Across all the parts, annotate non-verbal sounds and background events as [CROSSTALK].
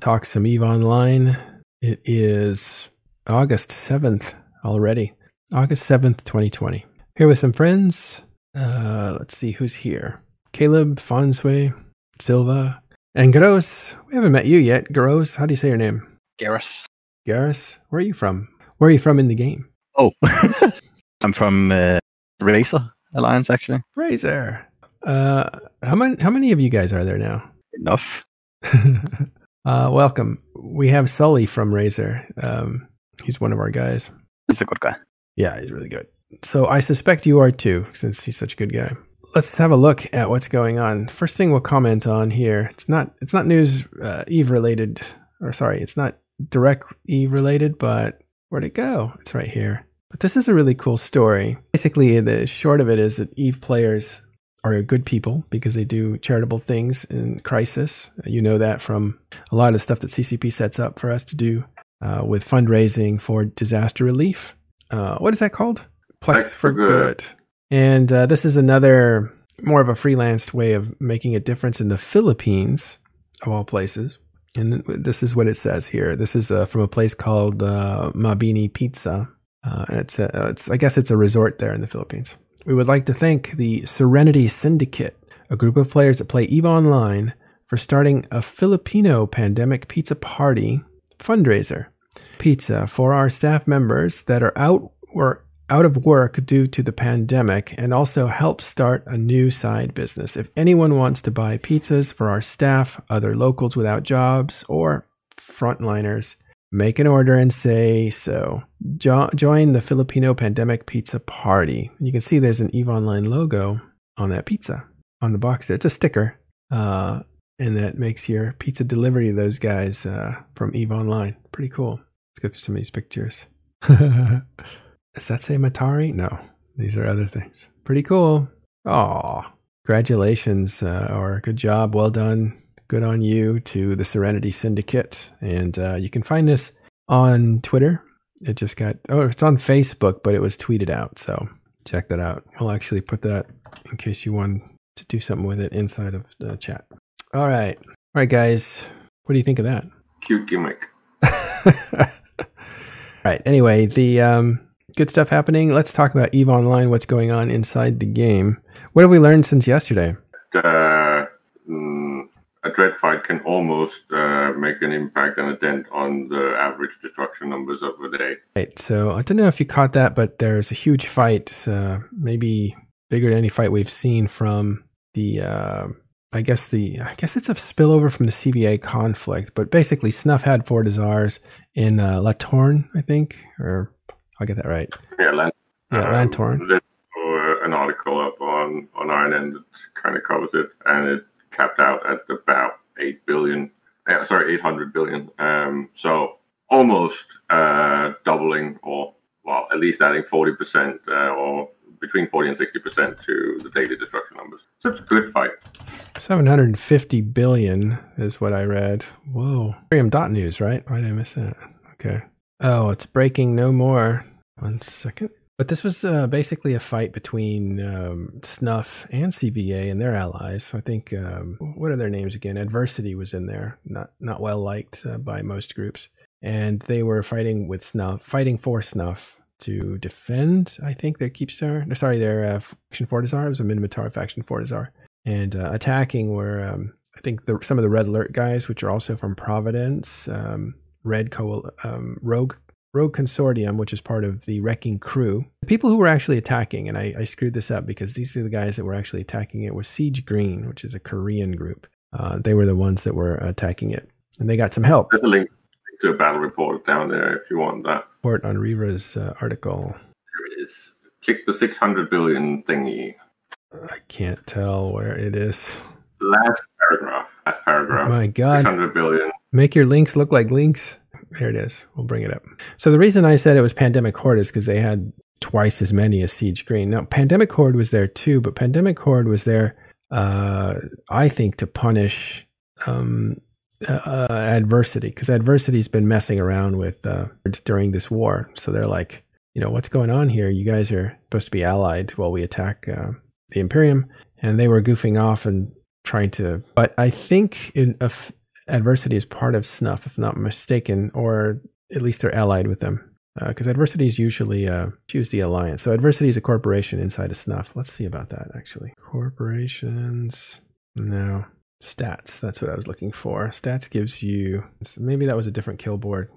talk some Eve Online. It is August 7th already. August 7th, 2020. Here with some friends. Uh, let's see who's here. Caleb, Fonsway, Silva, and Gross. We haven't met you yet. Gross, how do you say your name? Gareth. Garrus. Where are you from? Where are you from in the game? Oh, [LAUGHS] I'm from uh, Razor Alliance, actually. Razor. Uh, how many? How many of you guys are there now? Enough. [LAUGHS] uh, welcome. We have Sully from Razor. Um, he's one of our guys. He's a good guy. Yeah, he's really good. So I suspect you are too, since he's such a good guy. Let's have a look at what's going on. First thing we'll comment on here. It's not. It's not news uh, Eve related, or sorry, it's not direct Eve related, but where'd it go? It's right here. But this is a really cool story. Basically, the short of it is that Eve players are good people because they do charitable things in crisis. You know that from a lot of the stuff that CCP sets up for us to do uh, with fundraising for disaster relief. Uh, what is that called? Plex for, for good. good. And uh, this is another more of a freelanced way of making a difference in the Philippines, of all places. And this is what it says here. This is uh, from a place called uh, Mabini Pizza. Uh, it's, a, it's, I guess it's a resort there in the Philippines. We would like to thank the Serenity Syndicate, a group of players that play EVE Online, for starting a Filipino pandemic pizza party fundraiser. Pizza for our staff members that are out or out of work due to the pandemic and also help start a new side business. If anyone wants to buy pizzas for our staff, other locals without jobs, or frontliners, make an order and say so. Jo- join the Filipino Pandemic Pizza Party. You can see there's an EVE Online logo on that pizza on the box there. It's a sticker. Uh, and that makes your pizza delivery to those guys uh, from EVE Online. Pretty cool. Let's go through some of these pictures. [LAUGHS] Does that say Matari? No, these are other things. Pretty cool. Aw, congratulations uh, or good job. Well done. Good on you to the Serenity Syndicate. And uh, you can find this on Twitter. It just got, oh, it's on Facebook, but it was tweeted out. So check that out. We'll actually put that in case you want to do something with it inside of the chat. All right. All right, guys. What do you think of that? Cute gimmick. All [LAUGHS] right. Anyway, the um, good stuff happening. Let's talk about Eve Online. What's going on inside the game? What have we learned since yesterday? Uh, mm, a dread fight can almost uh, make an impact and a dent on the average destruction numbers of the day. Right. So I don't know if you caught that, but there's a huge fight, uh, maybe bigger than any fight we've seen from the. Uh, I guess the I guess it's a spillover from the CVA conflict, but basically Snuff had Fortizars in uh, La Torre, I think, or I'll get that right. Yeah, Lan- yeah, um, Lantorn. There's an article up on on Iron End that kind of covers it, and it capped out at about eight billion. Uh, sorry, eight hundred billion. Um, so almost uh, doubling, or well, at least adding forty percent, uh, or between 40 and 60% to the daily destruction numbers. So it's a good fight. 750 billion is what I read. Whoa. Miriam News, right? Why did I miss that? Okay. Oh, it's breaking no more. One second. But this was uh, basically a fight between um, Snuff and CVA and their allies. So I think um, what are their names again? Adversity was in there, not not well liked uh, by most groups, and they were fighting with Snuff, fighting for Snuff to defend, I think, their Keepstar. Sorry, their uh, faction Fortizar. It was a Minmatar faction Fortizar. And uh, attacking were, um, I think, the, some of the Red Alert guys, which are also from Providence, um, Red Coal, um, Rogue Rogue Consortium, which is part of the Wrecking Crew. The people who were actually attacking, and I, I, screwed this up because these are the guys that were actually attacking it, was Siege Green, which is a Korean group. Uh, they were the ones that were attacking it. And they got some help. There's a link to a battle report down there if you want that. Report on Riva's uh, article. There it is. Click the 600 billion thingy. I can't tell where it is. Last paragraph. Last paragraph. Oh my God. 600 billion. Make your links look like links. Here it is. We'll bring it up. So the reason I said it was Pandemic Horde is because they had twice as many as Siege Green. Now, Pandemic Horde was there too, but Pandemic Horde was there, uh, I think, to punish um, uh, adversity because adversity's been messing around with uh, during this war. So they're like, you know, what's going on here? You guys are supposed to be allied while we attack uh, the Imperium, and they were goofing off and trying to. But I think in Adversity is part of Snuff, if not mistaken, or at least they're allied with them. Because uh, Adversity is usually uh, choose the alliance. So Adversity is a corporation inside of Snuff. Let's see about that actually. Corporations. No. Stats. That's what I was looking for. Stats gives you. Maybe that was a different kill board.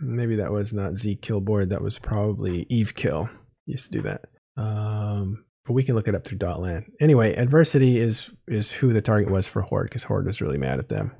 Maybe that was not zKillboard. That was probably Eve kill. Used to do that. Um, but we can look it up through Dotlan. Anyway, adversity is is who the target was for Horde because Horde was really mad at them.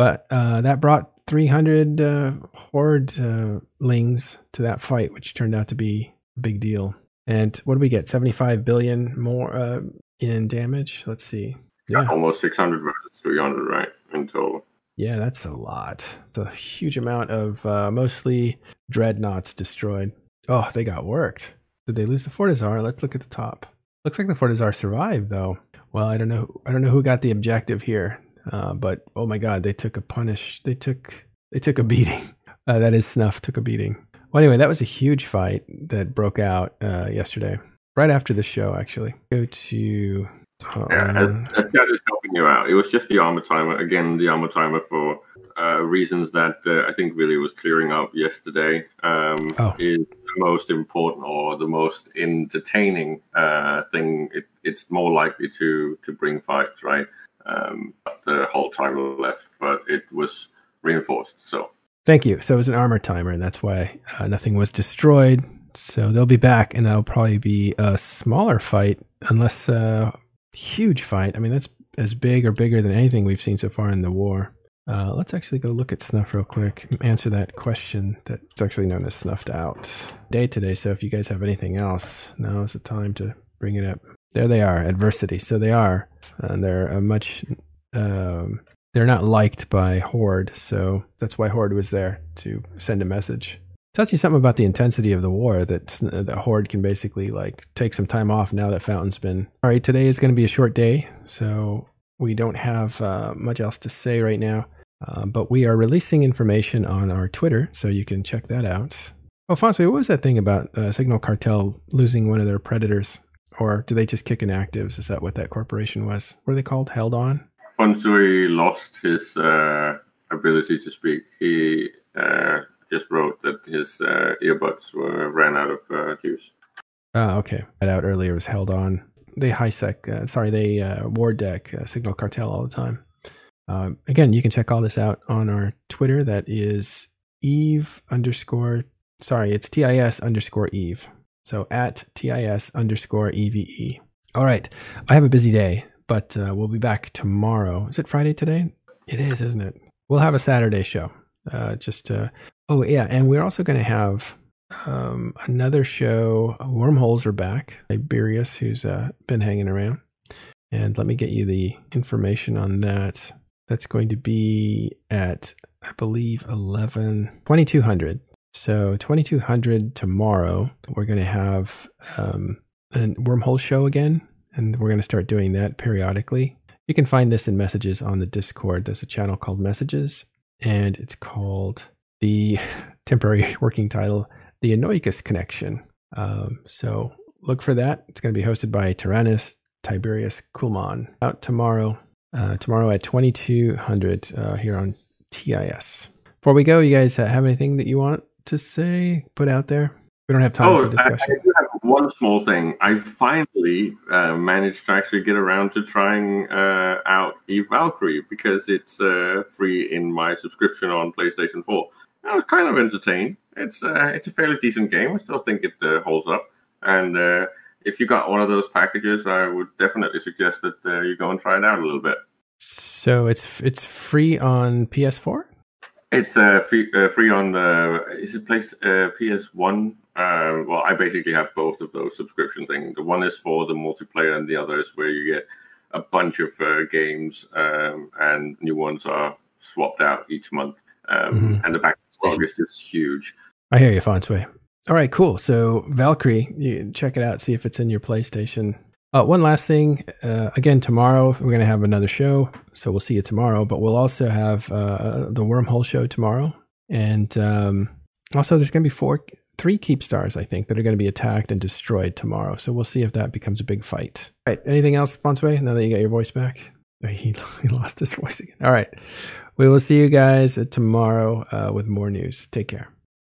But uh, that brought 300 uh, Horde uh, lings to that fight, which turned out to be a big deal. And what do we get? 75 billion more uh, in damage. Let's see. Yeah, almost 600 versus 300, right? In total. Yeah, that's a lot. It's a huge amount of uh, mostly dreadnoughts destroyed. Oh, they got worked. Did they lose the Fortizar? Let's look at the top. Looks like the Fortizar survived, though. Well, I don't know. I don't know who got the objective here, uh, but oh my God, they took a punish. They took they took a beating. [LAUGHS] Uh, that is Snuff took a beating. Well, anyway, that was a huge fight that broke out uh, yesterday, right after the show. Actually, go to. yeah, as, as is helping you out. It was just the armor timer again. The armor timer for uh, reasons that uh, I think really was clearing up yesterday um, oh. is the most important or the most entertaining uh, thing. It, it's more likely to to bring fights, right? Um, the whole timer left, but it was reinforced. So thank you. So it was an armor timer, and that's why uh, nothing was destroyed. So they'll be back, and that'll probably be a smaller fight, unless a uh, huge fight. I mean, that's as big or bigger than anything we've seen so far in the war. Uh, let's actually go look at Snuff real quick. Answer that question that's actually known as Snuffed Out day today. So if you guys have anything else, now is the time to bring it up. There they are, adversity. So they are, and they're a much. Um, they're not liked by Horde, so that's why Horde was there to send a message. Tells you something about the intensity of the war that the Horde can basically like take some time off now that Fountain's been. All right, today is going to be a short day, so we don't have uh, much else to say right now. Uh, but we are releasing information on our Twitter, so you can check that out. Oh, Fonsoy, what was that thing about uh, Signal Cartel losing one of their predators? Or do they just kick inactives? Is that what that corporation was? Were they called? Held on? Fonsui lost his uh, ability to speak. He uh, just wrote that his uh, earbuds were ran out of uh, juice. Ah, okay. That out earlier was held on. They high sec, sorry, they ward deck Signal Cartel all the time. Um, again, you can check all this out on our Twitter. That is Eve underscore, sorry, it's TIS underscore Eve. So at TIS underscore EVE. All right. I have a busy day, but uh, we'll be back tomorrow. Is it Friday today? It is, isn't it? We'll have a Saturday show. Uh, just, uh, oh, yeah. And we're also going to have um, another show. Wormholes are back. Tiberius, who's uh, been hanging around. And let me get you the information on that. That's going to be at, I believe, 11, 2200. So 2200 tomorrow, we're going to have um, a wormhole show again, and we're going to start doing that periodically. You can find this in messages on the Discord. There's a channel called Messages, and it's called the [LAUGHS] temporary working title, The Anoikis Connection. Um, so look for that. It's going to be hosted by Tyrannus Tiberius Kuhlmann. Out tomorrow uh, tomorrow at 2200 uh, here on TIS. Before we go, you guys have anything that you want to say, put out there? We don't have time oh, for discussion. I, I do have one small thing. I finally uh, managed to actually get around to trying uh, out Eve Valkyrie because it's uh, free in my subscription on PlayStation 4. I was kind of entertained. It's uh, it's a fairly decent game. I still think it holds up. And if you got one of those packages, I would definitely suggest that uh, you go and try it out a little bit. So it's it's free on PS4. It's uh, free, uh, free on the is it place uh, PS1. Uh, well, I basically have both of those subscription things. The one is for the multiplayer, and the other is where you get a bunch of uh, games, um, and new ones are swapped out each month. Um, mm-hmm. And the backlog is just huge. I hear you, Fonsway. All right, cool. So Valkyrie, you check it out, see if it's in your PlayStation. Uh, one last thing. Uh, again, tomorrow we're going to have another show, so we'll see you tomorrow. But we'll also have uh, the Wormhole show tomorrow, and um, also there's going to be four, three Keepstars, I think, that are going to be attacked and destroyed tomorrow. So we'll see if that becomes a big fight. All right. Anything else, Fonsway? Now that you got your voice back, [LAUGHS] he, he lost his voice again. All right. We will see you guys tomorrow uh, with more news. Take care.